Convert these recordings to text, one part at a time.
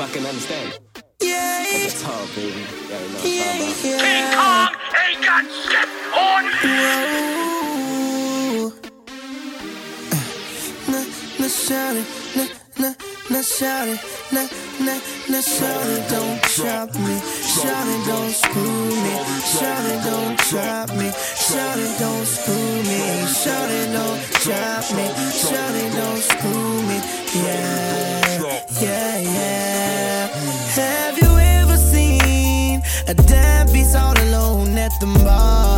fucking understand. Yeah. That's hard, baby. Yeah, yeah, yeah. King Kong ain't got shit on me. Nah, nah, shout it. Nah, nah, nah, shout it. Nah, nah, nah, shout it. Don't trap me. Shout it, don't screw me. Shout it, don't trap me. Shout it, don't screw me. Shout it, don't trap me. Shout it, don't screw me. Yeah, yeah, yeah. Have you ever seen a deadbeat all alone at the bar?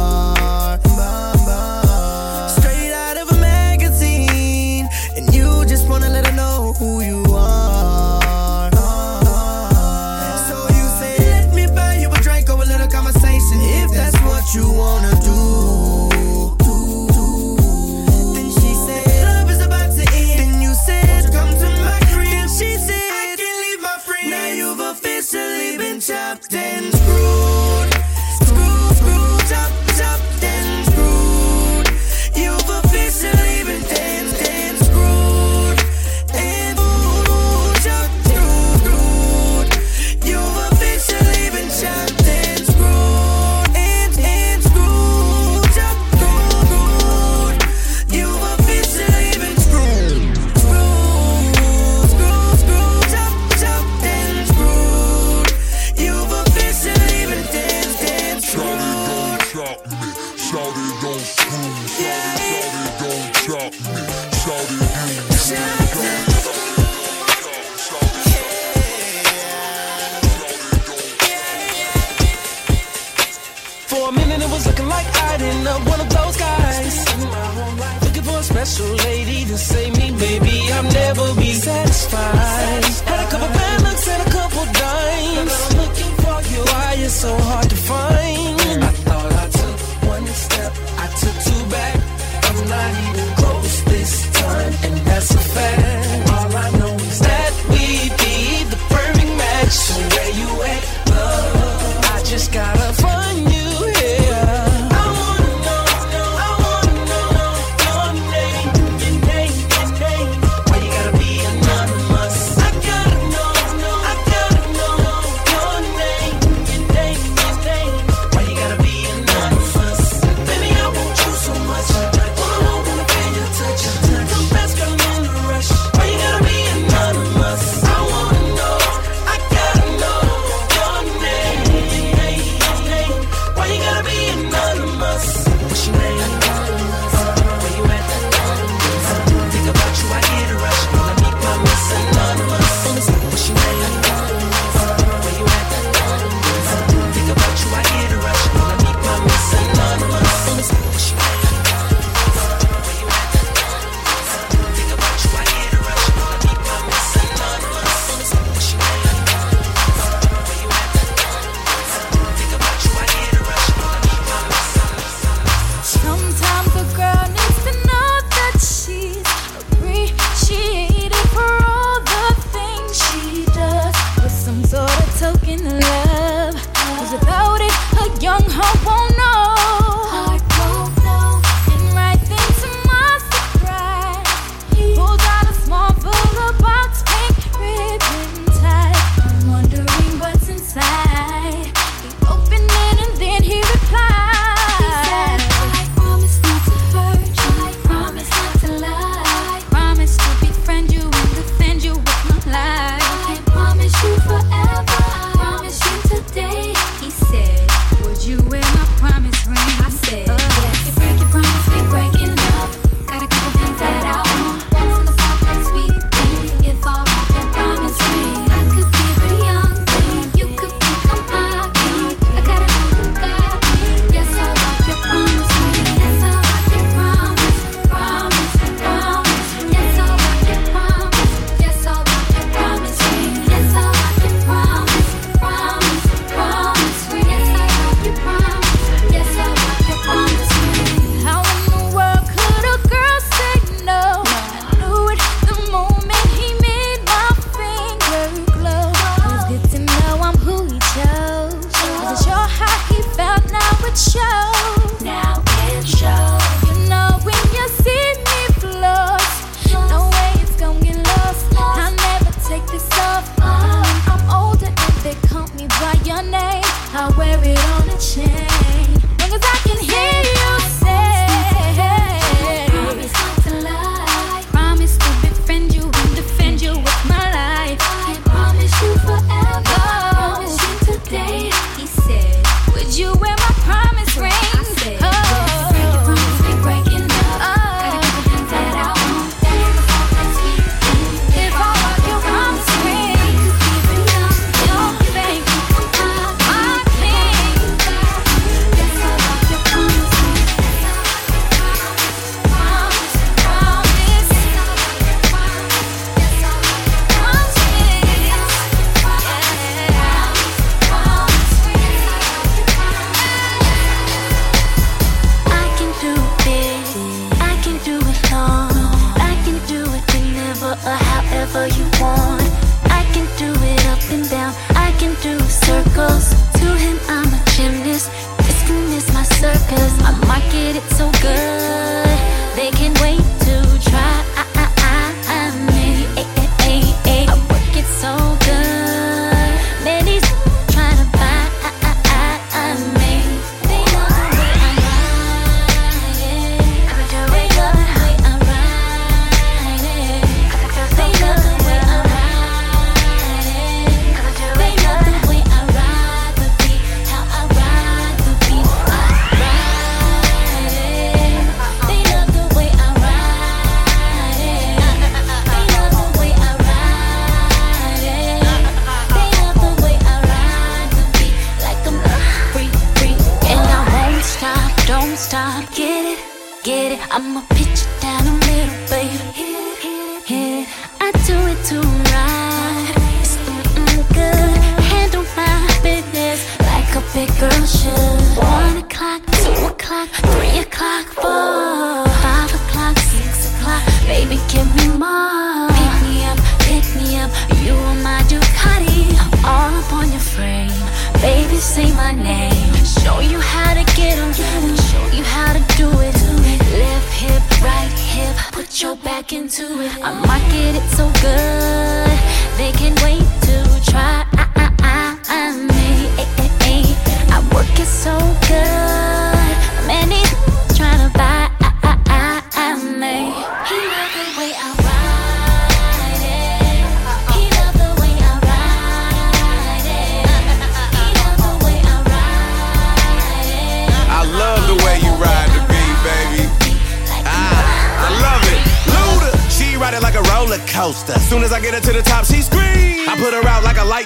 So lady, this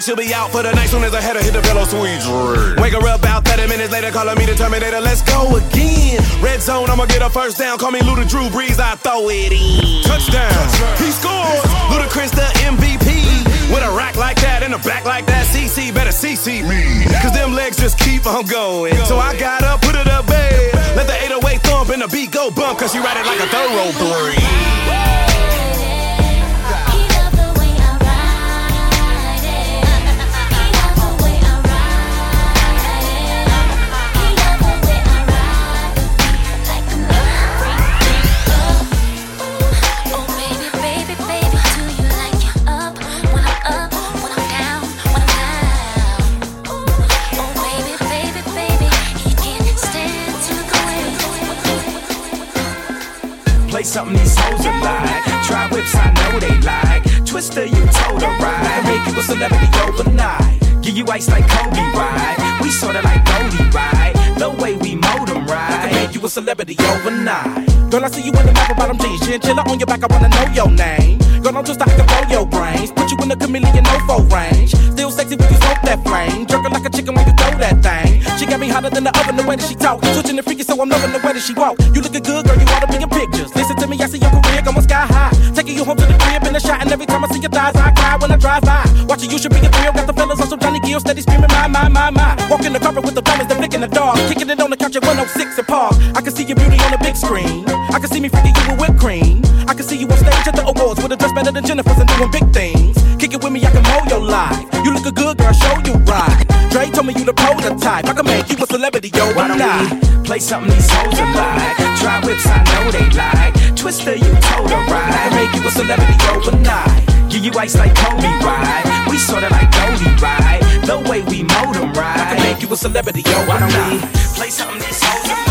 she'll be out for the night. Soon as I head her hit the pillow, sweet dream. Wake her up about 30 minutes later, calling me the Terminator. Let's go again. Red zone, I'ma get a first down. Call me Luda Drew Brees, I throw it in. Touchdown, he scores. Ludacris the MVP. With a rack like that and a back like that, CC better CC me. Cause them legs just keep on going. So I got up, put it up, babe. Let the 808 thump and the beat go bump, cause she ride it like a thoroughbred. Something these hoes are like. Try whips, I know they like. Twista, you told her right. Make you a celebrity overnight. Give you ice like Kobe, right? We sorta like Goldie, right? The way we mold 'em, right? Make you a celebrity overnight. Girl, I see you in the map bottom jeans. Chinchilla on your back, I wanna know your name. Girl, I'm just like to blow your brains. Put you in the chameleon no range. Still sexy when you smoke that flame. Jerking like a chicken when you throw that thing. She got me hotter than the oven the way that she talk. Switching the freaky, so I'm loving the way that she walk. You looking good, girl, you oughta be in pictures. Listen to me, I see your career going sky high. Taking you home to the crib in the shot, and every time your thighs, I cry when I drive by. Watching you should be a thrill. Got the fellas on some Johnny Gill, steady screaming, my, my, my, my. Walking the carpet with the diamonds, they're flicking the dog. Kicking it on the couch at 106 and Park. I can see your beauty on the big screen. I can see me freaking you with whipped cream. I can see you on stage at the awards with a dress better than Jennifer's and doing big things. Kick it with me, I can mold your life. You look a good girl, show you right. Dre told me you the prototype. I can make you a celebrity, yo. Why don't play something these hoes are like? Try whips, I know they like. Twista, you told right. I can make you a celebrity overnight. You ice like Kobe, right? We sorta like Goldie, right? The way we mold 'em, right? I can make you a celebrity, yo. Why don't we play something that's hoes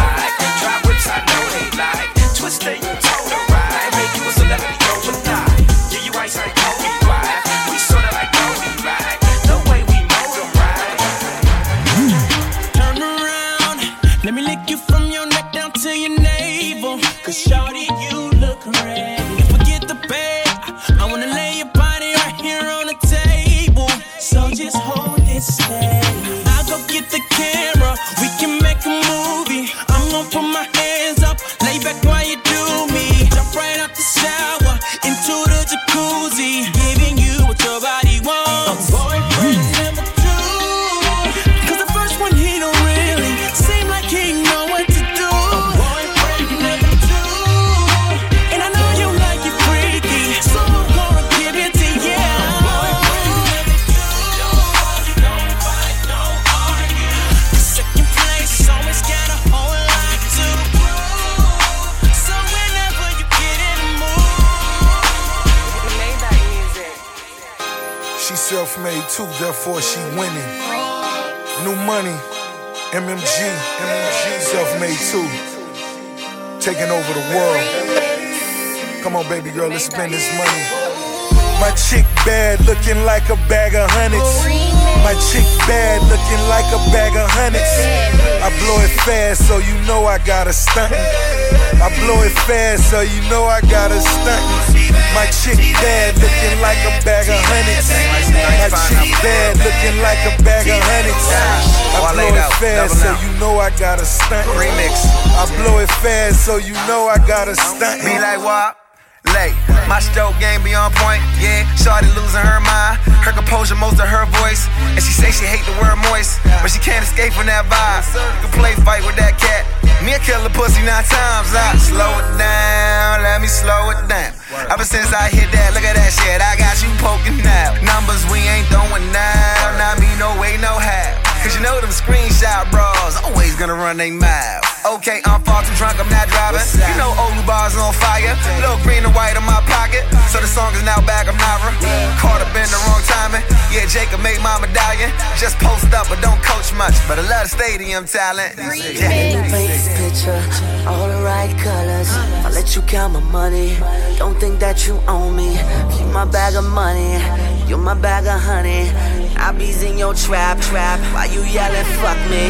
She self-made too, therefore she winning. New money, MMG, MMG, self-made too. Taking over the world. Come on, baby girl, let's spend this money. My chick bad, looking like a bag of hundreds. My chick bad, looking like a bag of hundreds. I blow it fast, so you know I got a stuntin'. I blow it fast, so you know I got a stuntin'. My chick bad, looking like a bag of hundreds. My chick bad, looking like a bag of hundreds. I blow it fast, so you know I got a stunt. Remix. I blow it fast, so you know I got a stunt. Be like what? Late. My stroke game be on point, yeah. Shorty losing her mind. Her composure, most of her voice. And she say she hate the word moist, but she can't escape from that vibe. You can play fight with that cat. Me a killer pussy nine times. I slow it down, let me slow it down. Ever since I hit that, look at that shit. I got you poking now. Numbers we ain't throwing now. Not me, no way, no how. Cause you know them screenshot bros always gonna run they mouth. Okay, I'm far too drunk, I'm not driving. You know old bars on fire. Little green and white in my pocket. So the song is now back, I'm Nara. Caught up in the wrong timing. Yeah, Jacob made my medallion. Just post up, but don't coach much. But I love the stadium talent. Paint this picture, all the right colors. I let you count my money. Don't think that you own me. You my bag of money, You're my bag of honey. I be's in your trap, trap. Why you yelling, fuck me?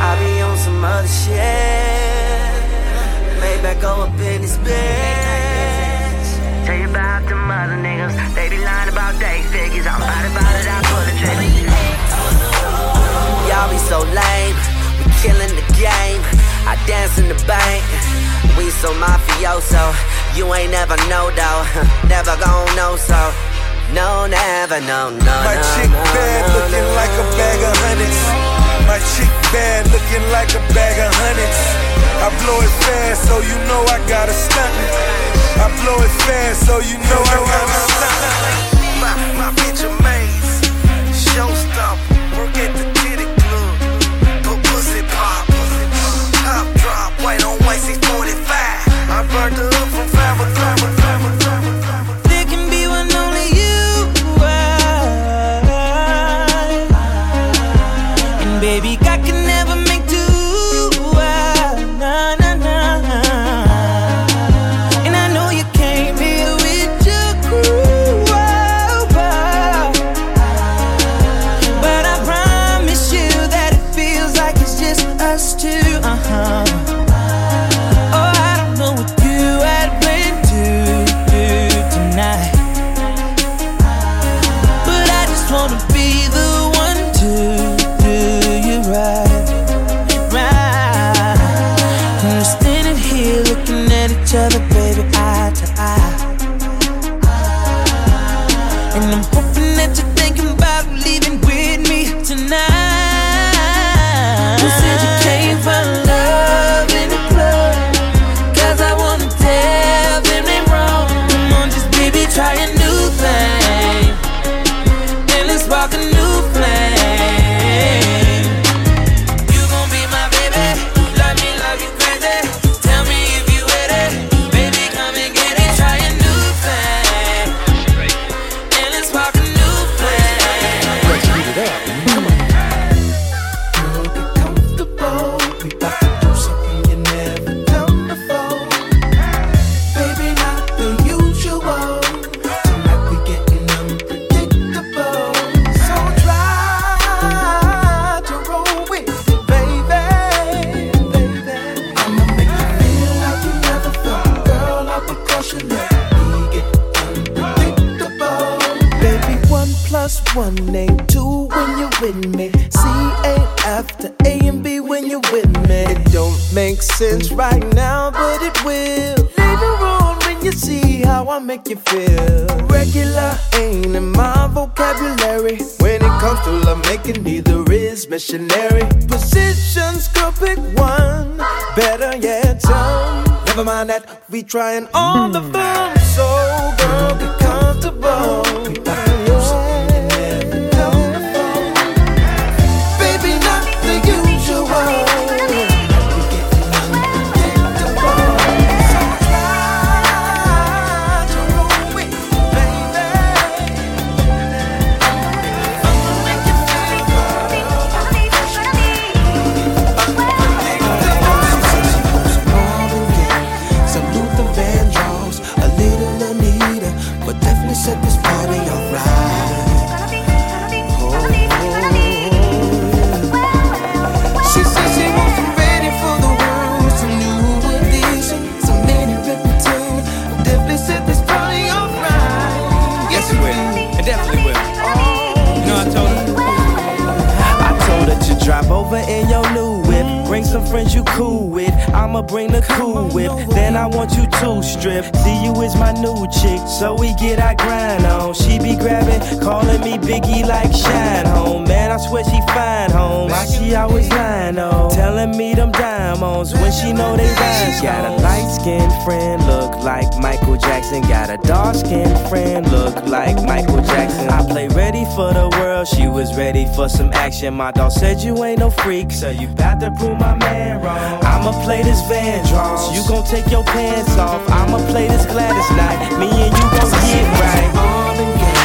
I be on some other shit. Maybach go up in this bitch. Tell you about them other niggas. They be lying about they figures. I'm about about it, I pull the trigger. Y'all be so lame. We killing the game. I dance in the bank. We so mafioso. You ain't never know though. never gon' know so. No, never, no, no. My no, chick no, bad, no, looking no, like a bag of hundreds. My chick bad, looking like a bag of hundreds. I blow it fast, so you know I got a stunt. I blow it fast, so you know I got a stunt. My, my bitch amazed. Trying all the so friends you cool with. I'ma bring the cool whip. Then I want you to strip. See you is my new chick. So we get our grind on. She be grabbing, calling me Biggie like Shine Home. Man, I swear she fine home. Why she always lying on? Telling me them diamonds when she know they rhyme. She got a light skinned friend, look like Michael Jackson. Got a dark skinned friend, look like Michael Jackson. I play ready for the world. She was ready for some action. My dog said you ain't no freak, so you bout to prove my man. I'ma play this Van Vandross. You gon' take your pants off. I'ma play this Gladys Knight. Me and you gon' get right.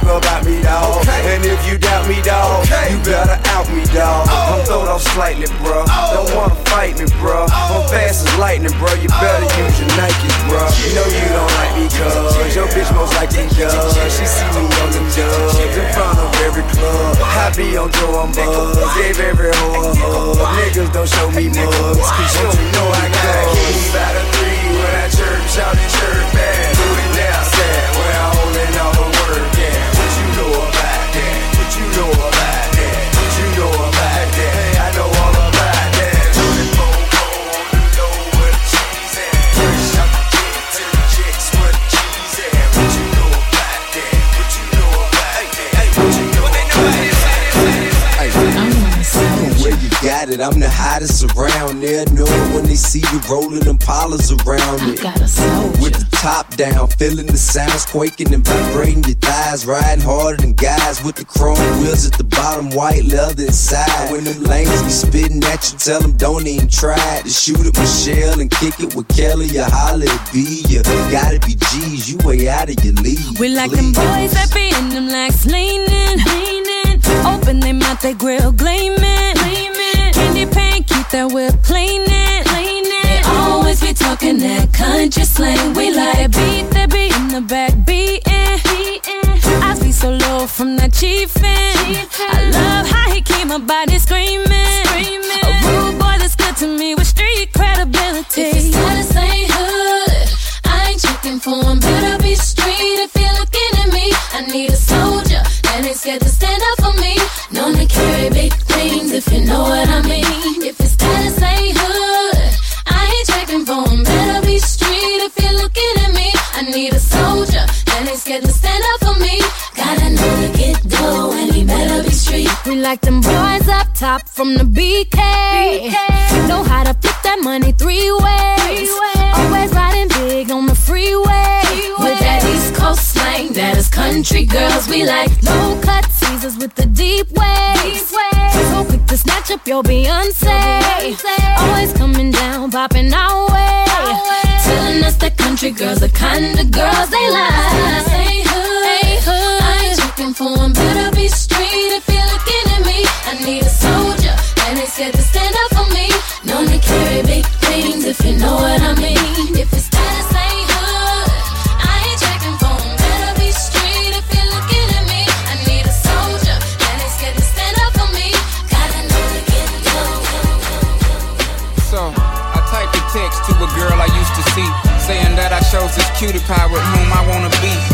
Talk about me, dog. And if you doubt me, dog, you better out me, dog. I'm throwed off slightly, bro. Don't wanna fight me, bro. I'm fast as lightning, bro. You better use your Nikes, bro. You know you don't like me, cuz your bitch most likely does. She see me on the dubs in front of every club. I be on Joe, I'm buzz. Gave every hoe a hug. Niggas don't show me mugs. Cause you don't know I got a key by the three when I church out in church it, I'm the hottest around there. Know when they see you rolling them polars around it. With the top down, feeling the sounds quaking and vibrating your thighs. Riding harder than guys with the chrome wheels at the bottom, white leather inside. When them lanes be spitting at you, tell them don't even try to shoot at Michelle and kick it with Kelly. You holler at B. You gotta be G's, you way out of your league. We like them boys that be in them legs leaning, leaning. Open them mouth, they grill gleaming, gleaming. Candy paint, keep that whip cleaning, cleaning. They always be talking that country slang. We like that beat, that beat in the back beating. I see so low from that chiefin'. I love how he keep my body screaming, screaming. A rude boy that's good to me with street credibility. If his status ain't hood, I ain't checking for him. Better be street if you're looking at me. I need a soldier that ain't scared to stand up for me. Known to carry big like them boys up top from the BK. Know how to flip that money three ways. Always riding big on the freeway. With that East Coast slang, that is country girls we like. Low cut teasers with the deep waves. So quick to snatch up your Beyonce. Always coming down, popping our way. Telling us that country girls are kind of girls they like. Hey hood, I ain't checking for 'em. Better be street need a soldier that ain't scared to stand up for me. Known to carry big things if you know what I mean. If his status ain't hood, I ain't checking for 'em. Better be street if you're looking at me. I need a soldier and ain't scared to stand up for me. Gotta know to get So, I typed a text to a girl I used to see, saying that I chose this cutie pie with whom I wanna be.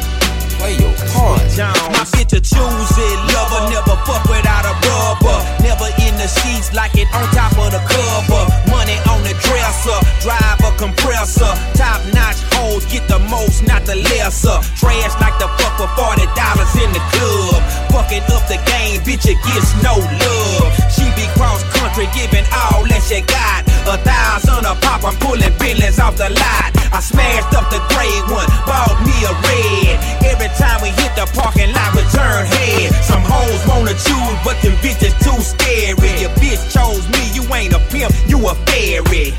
play your part. My bitch a choose it, lover, never fuck without a rubber. Never in the sheets like it on top of the cover. Money on the dresser, drive a compressor. Top notch hoes get the most, not the lesser. Trash like the fuck for forty dollars in the club. Fucking up the game, bitch, it gets no love. She be cross country, giving all that she got. A thousand a pop, I'm pulling billions off the lot. I smashed up the gray one, bought me a red. Every time we hit the parking lot, return head. Some hoes wanna choose, but them bitches too scary. Your bitch chose me, you ain't a pimp, you a fairy.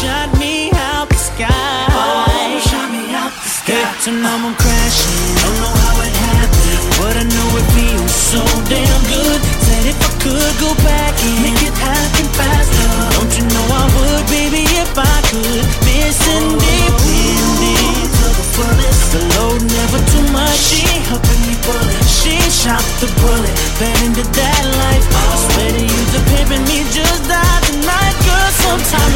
Shot me out the sky. Oh, shot me out the sky. Hit to I'm crashing. Don't know how it happened, but I know it feels so damn good. Said if I could go back and make it happen faster. Don't you know I would, baby, if I could. Missing independent to the fullest. The load never too much. She helping me bullet. She shot the bullet. Fell into that life. I swear to you, the pimping me just died tonight, girl. Sometimes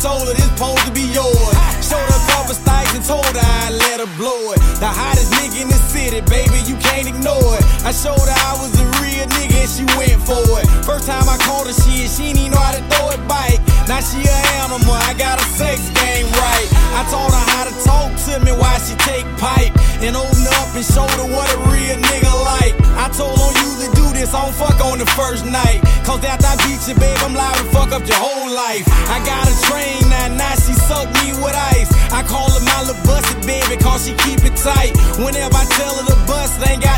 told her this pose to be yours. Showed her cover thighs and told her I'd let her blow it. The hottest nigga in the city, baby, you can't ignore it. I showed her I was a real nigga and she went for it. First time I called her shit, she didn't know how to throw it bike. Now she a animal, I got a sex game right. I taught her how to talk to me while she take pipe. And open up and show her what a real nigga like. I told her you serious, I don't fuck on the first night. Cause after I beat you, babe, I'm liable to fuck up your whole life. I got a train now, now she suck me with ice. I call her my little busted baby, cause she keep it tight. Whenever I tell her to bust, they ain't got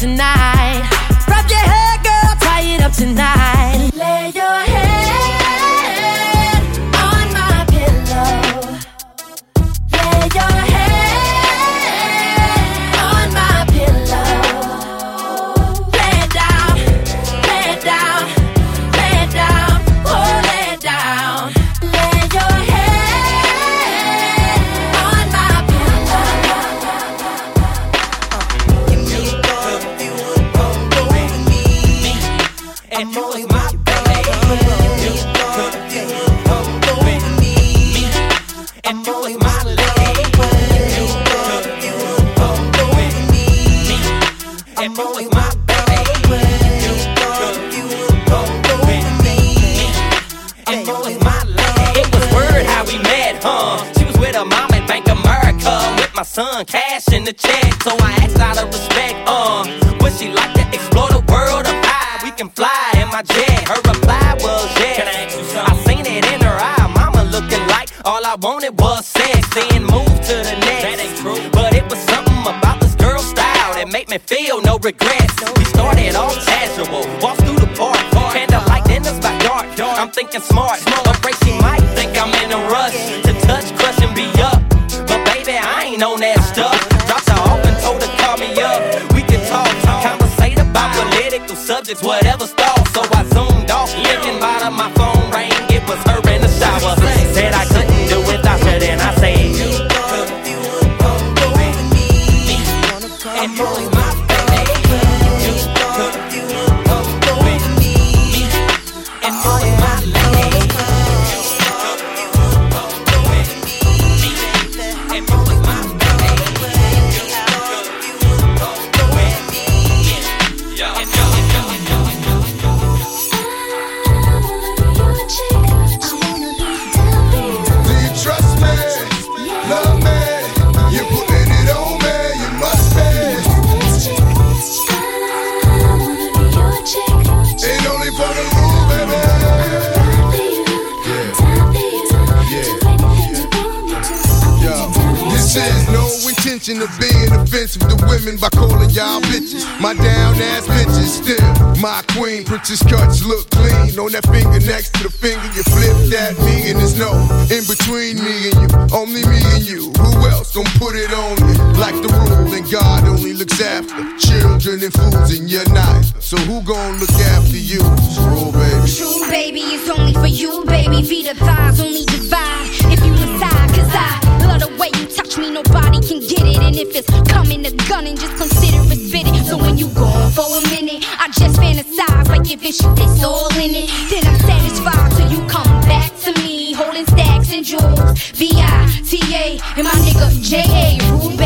tonight. Princess cuts look clean on that finger next to the finger. You flip that me and there's no in between me and you. Only me and you. Who else gon' put it on you? Like the rule, and God only looks after children and fools, and you're. So who gon' look after you? True, baby. True, baby, it's only for you, baby. Feet of thighs only divide if you decide. Cause I love the way you touch me, nobody can get it. And if it's coming to gunning, just consider it spitting. So when you gone for a if it's that's all in it. Then I'm satisfied till you come back to me, holding stacks and jewels. V I T A and my nigga J A. Rude,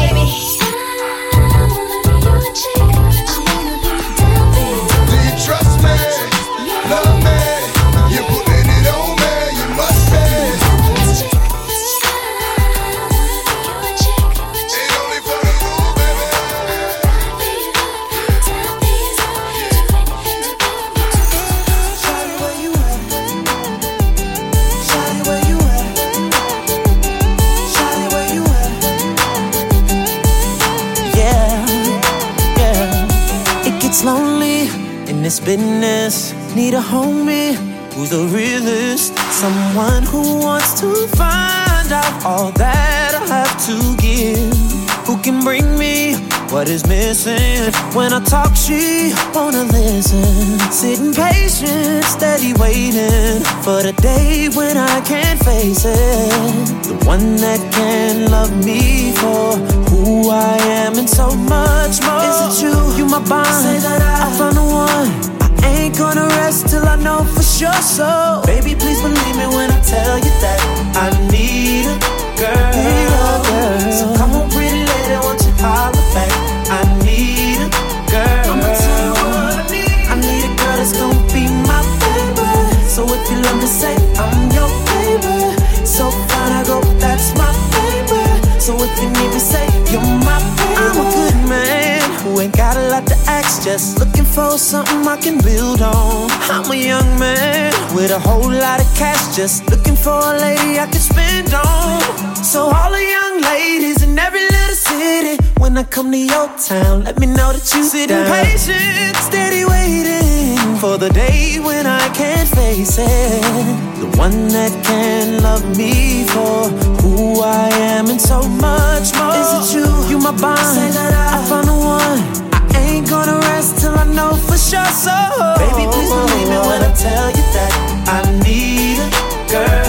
this business. Need a homie who's the realist. Someone who wants to find out all that I have to give. Who can bring me what is missing? When I talk, she wanna listen. Sitting patient, steady waiting for the day when I can face it. The one that can love me for who I am and so much more. Is it you? You my bond. Say that I, I found the one. I ain't gonna rest till I know for sure. So, baby, please believe me when I tell you that I need a girl. Need a girl. So come on, pretty lady, won't you holler back? I need a girl. I'ma tell you what I need. I need a girl that's gonna be my favorite. So if you love me, say if you say you're my favorite. I'm a good man who ain't got a lot to ask, just looking for something I can build on. I'm a young man with a whole lot of cash, just looking for a lady I can spend on. So all the young ladies in every little city, when I come to your town, let me know that you sitting patient, steady waiting for the day when I can't face it. The one that can love me for who I am and so much more. Is it you? You my bond. Say that I, I found the one. I ain't gonna rest till I know for sure. So, baby, please believe me when I tell you that I need a girl.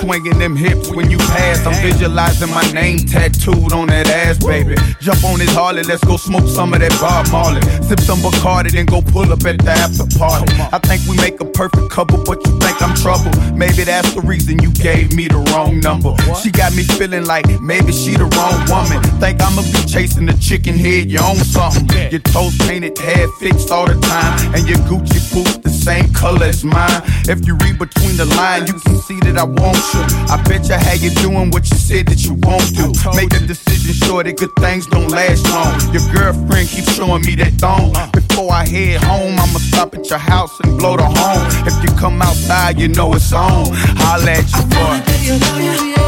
Swinging them hips when you pass. I'm visualizing my name tattooed on that ass, baby. Jump on this Harley, let's go smoke some of that Bob Marley. Sip some Bacardi, then go pull up at the after party. I think we make a perfect couple, but you think I'm trouble. Maybe that's the reason you gave me the wrong number. She got me feeling like maybe she the wrong woman. Think I'ma be chasing the chicken head, you own something. Your toes painted, hair fixed all the time, and your Gucci boots the same color as mine. If you read between the lines, you can see that I want you. I bet you how you doing what you said that you won't do. Make a decision sure that good things don't last long. Your girlfriend keeps showing me that thong. Before I head home, I'ma stop at your house and blow the horn. If you come outside, you know it's on. Holla at your boy.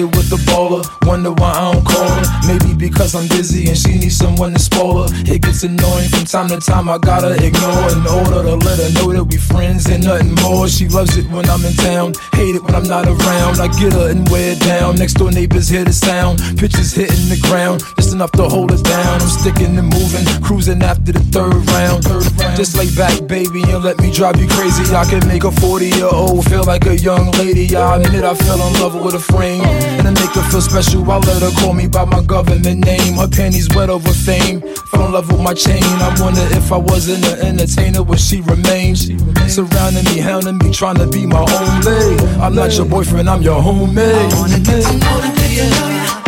Frustrated with the baller, wonder why I don't call her. Maybe because I'm busy and she needs someone to spoil her. It gets annoying from time to time, I gotta ignore in order to let her know that we friends and nothing more. She loves it when I'm in town, hate it when I'm not around. I get her and wear it down. Next door neighbors hear the sound, pictures hitting the ground. Just enough to hold it down. I'm sticking and moving, cruising after the third round. Third round. Just lay back, baby, and let me drive you crazy. I can make a 40 year old feel like a young lady. I admit I fell in love with a frame, and to make her feel special, I let her call me by my government name. Her panties wet over fame. Fell in love with my chain. I wonder if I wasn't an entertainer, would she remain? Surrounding me, hounding me, trying to be my own. I'm not your boyfriend, I'm your homemade. I wanna get to know.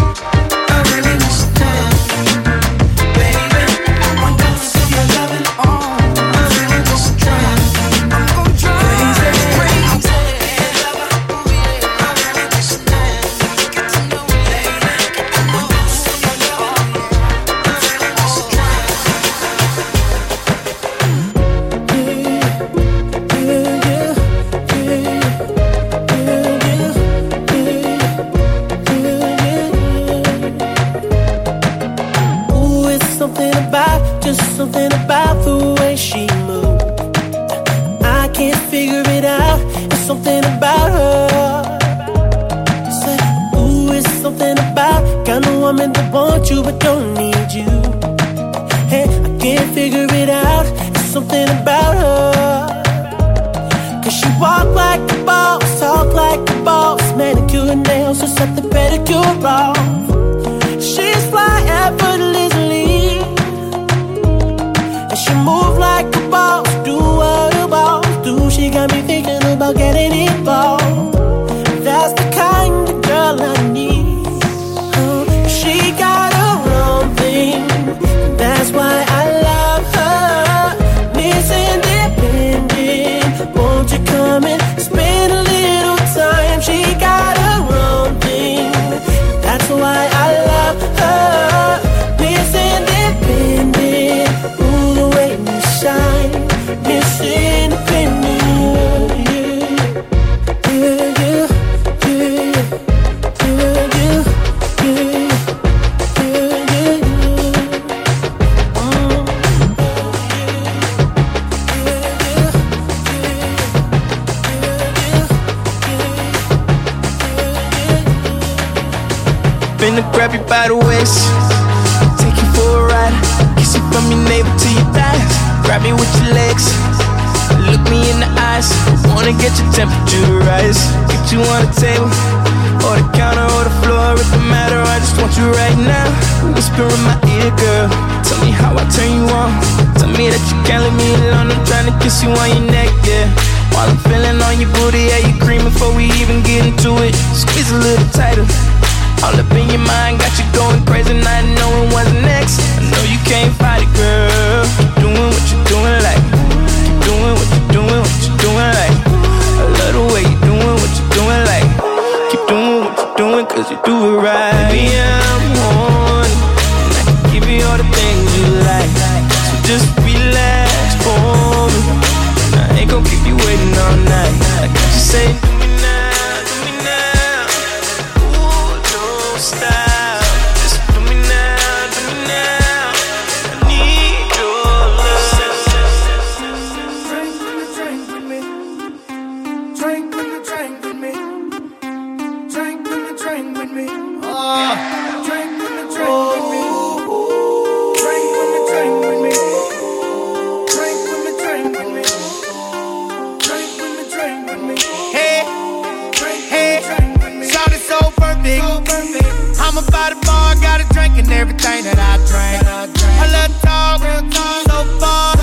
and everything that I drink. I love talking so far.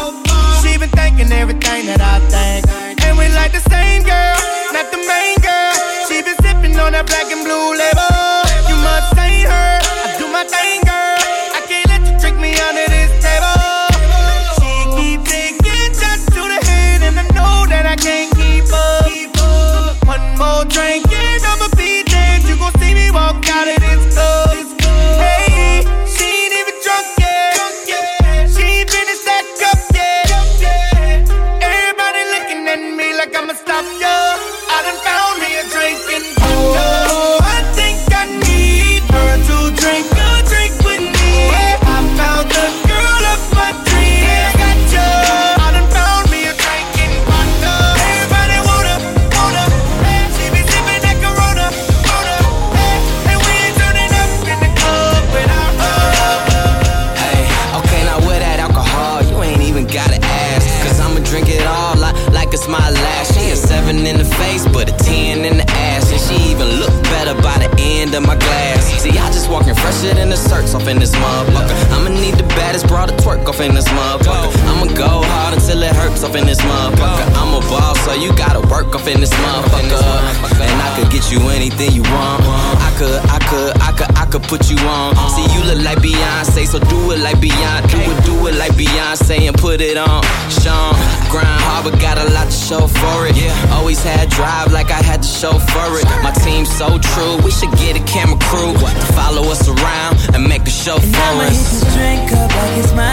She been thinking everything that I think. And we like the same girl, not the main girl. She been sipping on that black and blue put you on. See, you look like Beyonce, so do it like Beyonce. Do it, do it like Beyonce and put it on. Sean, grind hard, but got a lot to show for it. Always had drive like I had to show for it. My team's so true, we should get a camera crew. Follow us around and make a show and for I'ma. Hit this drink up like it's my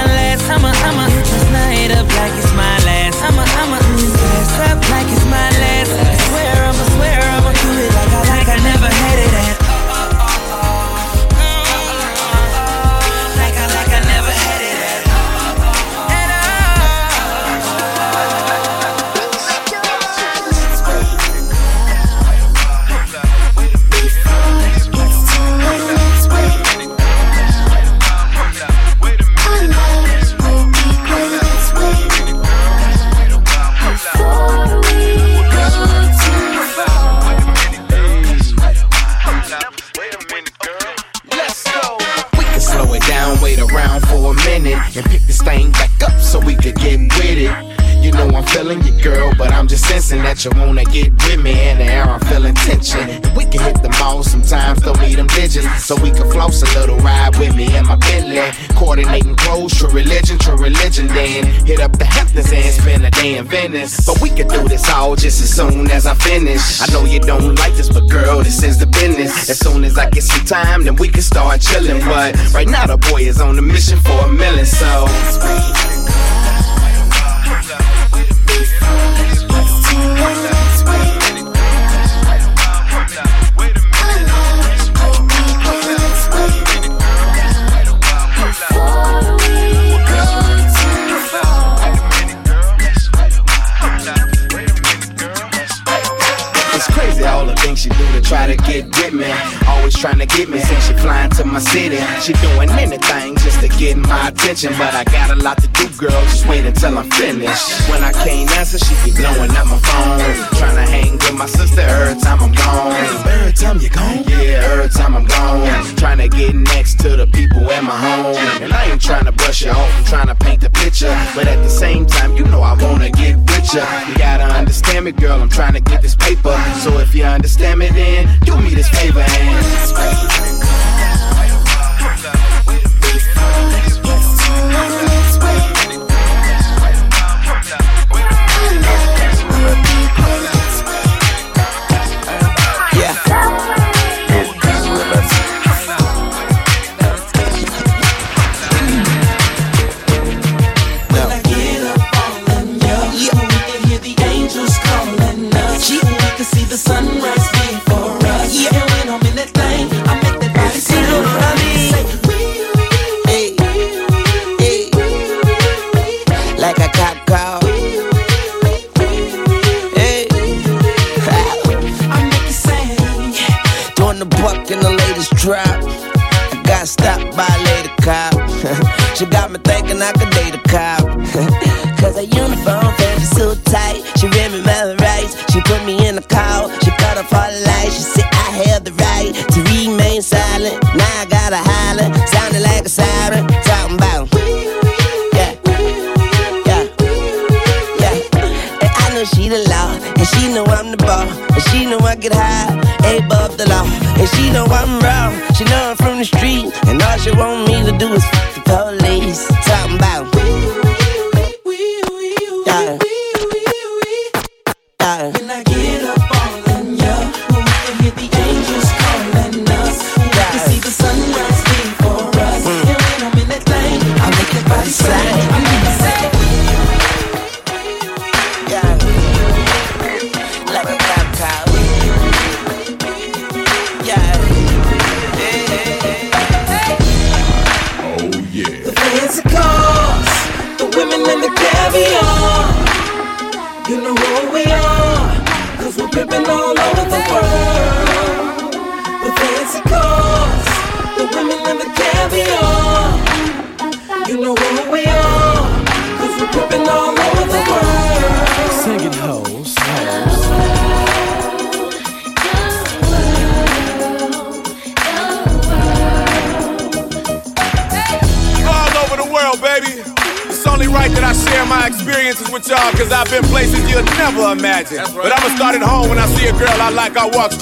every time I'm gone. Every time you gone? Yeah, every time I'm gone. Trying to get next to the people at my home. And I ain't trying to brush you off, I'm trying to paint the picture. But at the same time, you know I wanna get richer. You gotta understand me, girl, I'm trying to get this paper. So if you understand me, then do me this favor and.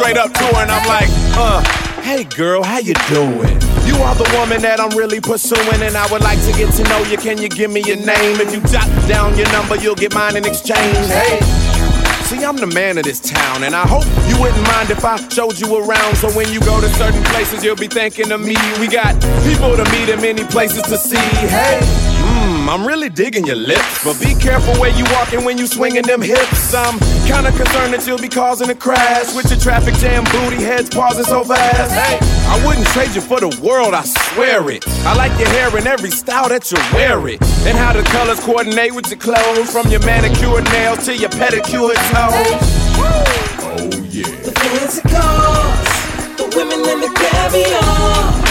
Straight up to her and I'm like, uh, hey girl, how you doing? You are the woman that I'm really pursuing, and I would like to get to know you. Can you give me your name? If you jot down your number, you'll get mine in exchange. Hey. See, I'm the man of this town, and I hope you wouldn't mind if I showed you around. So when you go to certain places, you'll be thinking of me. We got people to meet and many places to see. Hey, mmm, I'm really digging your lips, but be careful where you walking when you swinging them hips. I'm kinda concerned that you'll be causing a crash with your traffic jam booty heads pausing so fast. Hey, I wouldn't trade you for the world, I swear it. I like your hair in every style that you wear it, and how the colors coordinate with your clothes, from your manicured nails to your pedicured toes. Oh yeah. The fancy cars, the women and the caviar.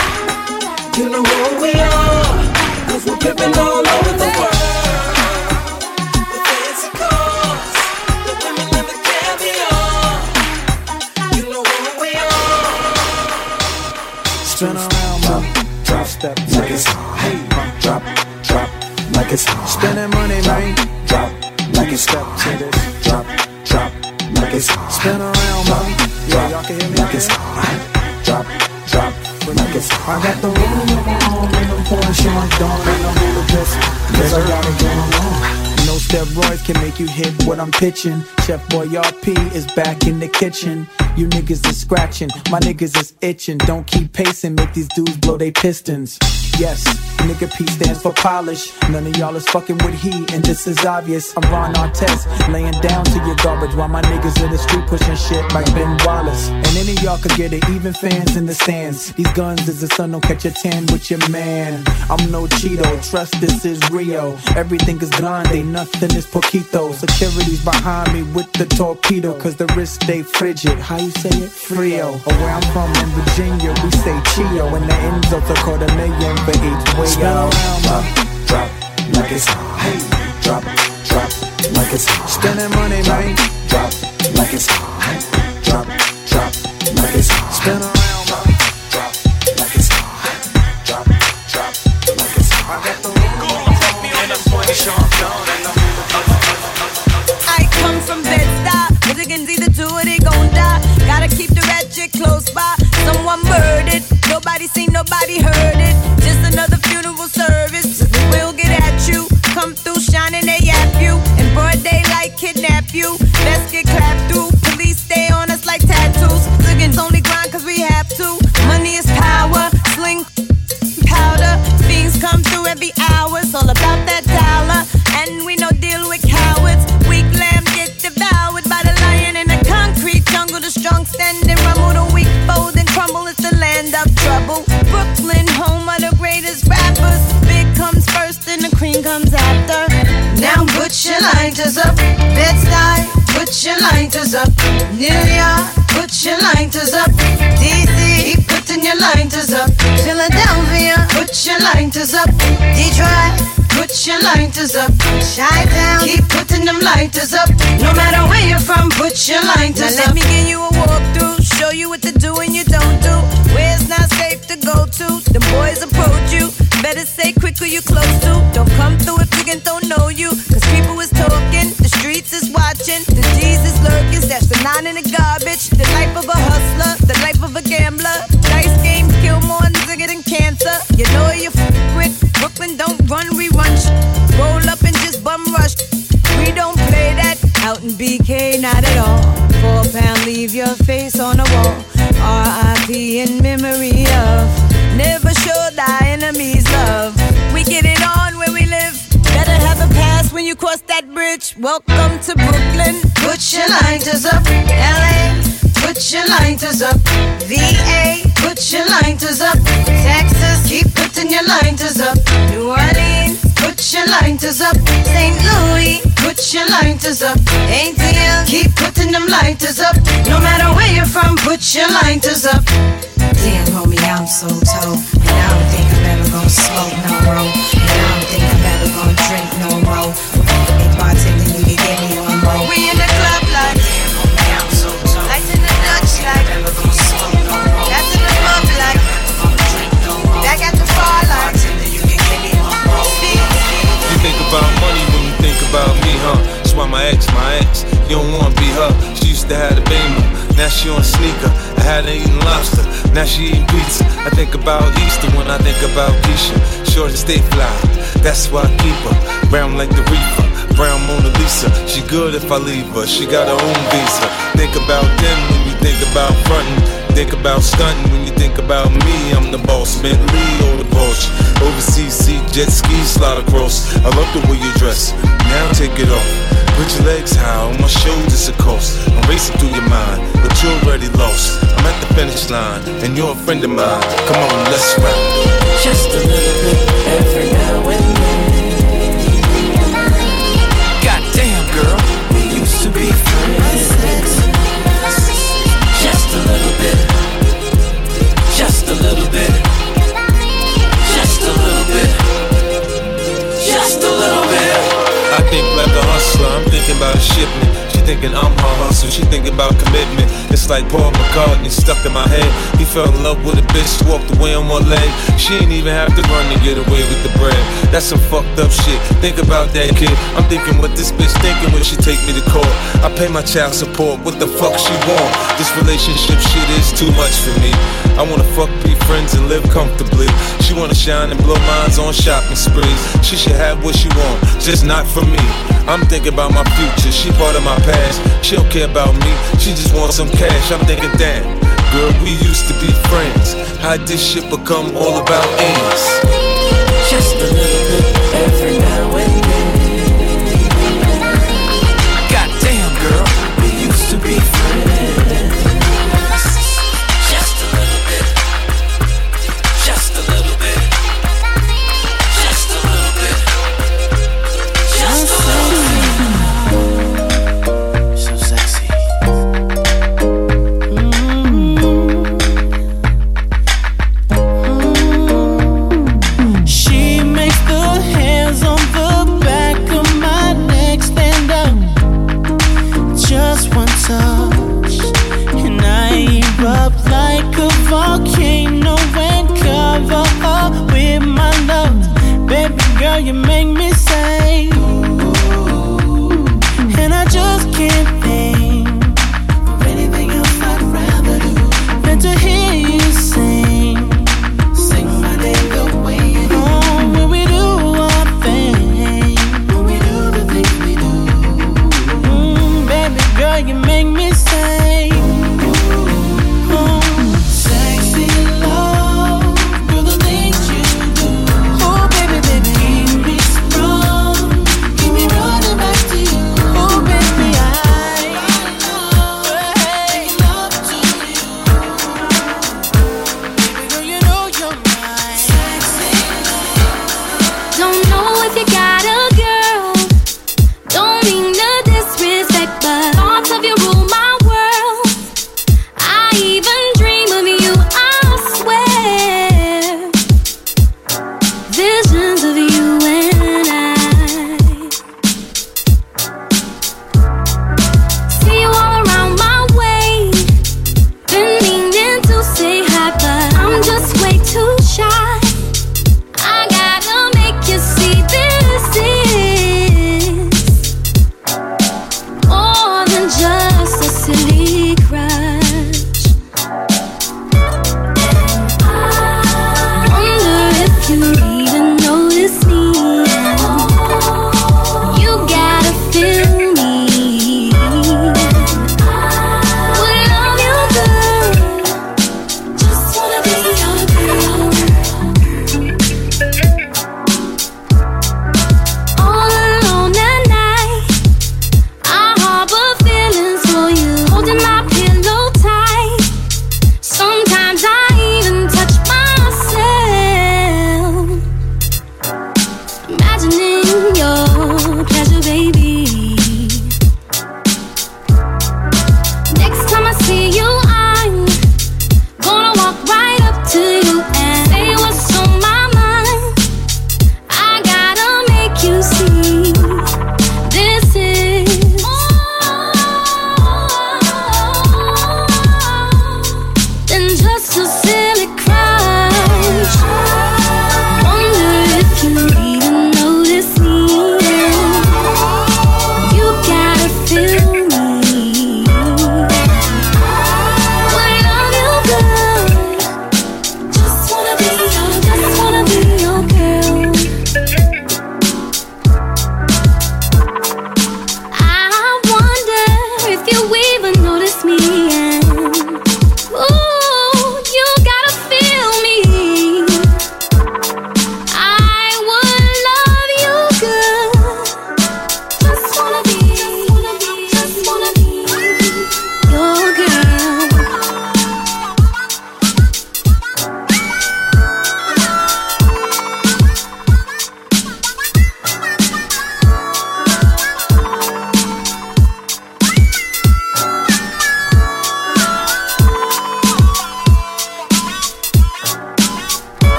You know who we are, cause we're pimping all over the world. Spin around. Drop step like it's hot. Hey, drop, drop like it's hot. Spending money, man. Drop like it's step to this. Drop, drop like it's hot. Spin around, mom. Yeah, y'all can hear me. Like it's hot. Drop, drop like it's hot. I got the room in my arm and I'm pouring Sean Dawn and I'm really pissed. Cause I gotta get along. No steroids can make you hit what I'm pitching. Chef Boyardee is back in the kitchen. You niggas is scratching, my niggas is itching. Don't keep pacing, make these dudes blow they pistons. Yes, nigga P stands for polish. None of y'all is fucking with he, and this is obvious. I'm Ron Artest, laying down to your garbage while my niggas in the street pushing shit like Ben Wallace. And any of y'all could get it, even fans in the stands. These guns is the sun, don't catch a tan with your man. I'm no Cheeto, trust this is Rio. Everything is grande, nothing is poquito. Security's behind me with the torpedo, cause the wrist stay frigid. How you say it? Frio. Or where I'm from in Virginia, we say Chio. And the Enzo's a quarter million for each way Spin out. around, uh, drop like it's hot. Hey, drop, drop like it's hot. Spending money, man. Drop like it's hot. Drop, drop like it's hot. Spin around, man. Drop like it's hot. Drop, drop like it's hot. I got the room and I'm pointing Sean Dawn. Nobody seen, nobody heard it. Just another funeral service. We'll get at you. Come through shining, they yap you. In broad daylight, kidnap you. Best get clapped through. Lighters up. Detroit, put your lighters up. Chi-Town, keep putting them lighters up. No matter where you're from, put your lighters now up. Let me give you a walkthrough, show you what to do and you don't do. Where it's not safe to go to. The boys approach you. Better say quick who you close to. Don't come through if niggas don't know you. Cause people is talking, the streets is watching, the G's is lurking. Stash the nine in the garbage. The out in BK, not at all. Four pound, leave your face on the wall. R.I.P. in memory of. Never show thy enemies love. We get it on where we live. Better have a pass when you cross that bridge. Welcome to Brooklyn. Put your lighters up. LA. Put your lighters up. VA. Put your lighters up. Texas. Keep putting your lighters up. New Orleans. Put your lighters up. St. Louis. Put your lighters up. ATL. Keep putting them lighters up. No matter where you're from, put your lighters up. Damn, homie, I'm so told. And I don't think I'm ever gonna smoke no more. And I don't think I'm ever gonna drink no more. About Keisha. Sure to stay fly, that's why I keep her. Brown like the reefer, brown Mona Lisa. She good if I leave her, she got her own visa. Think about them when you think about frontin'. Think about stunting when you think about me. I'm the boss, Bentley or the Porsche. Overseas seat, jet ski, slide across. I love the way you dress. Now take it off. Put your legs high on my shoulders, of course. I'm racing through your mind, but you're already lost. I'm at the finish line, and you're a friend of mine. Come on, let's ride. Just a little bit every thinking about a shipment. She thinking I'm her hustle, she thinking about commitment. It's like Paul McCartney stuck in my head. He fell in love with a bitch, walked away on one leg. She ain't even have to run to get away with the bread. That's some fucked up shit. Think about that kid. I'm thinking what this bitch thinking when she take me to court. I pay my child support, what the fuck she want? This relationship shit is too much for me. I wanna fuck, be friends, and live comfortably. She wanna shine and blow minds on shopping sprees. She should have what she want, just not for me. I'm thinking about my future, she part of my past. She don't care about me, she just wants some cash. I'm thinking, damn, girl, we used to be friends. How'd this shit become all about ends?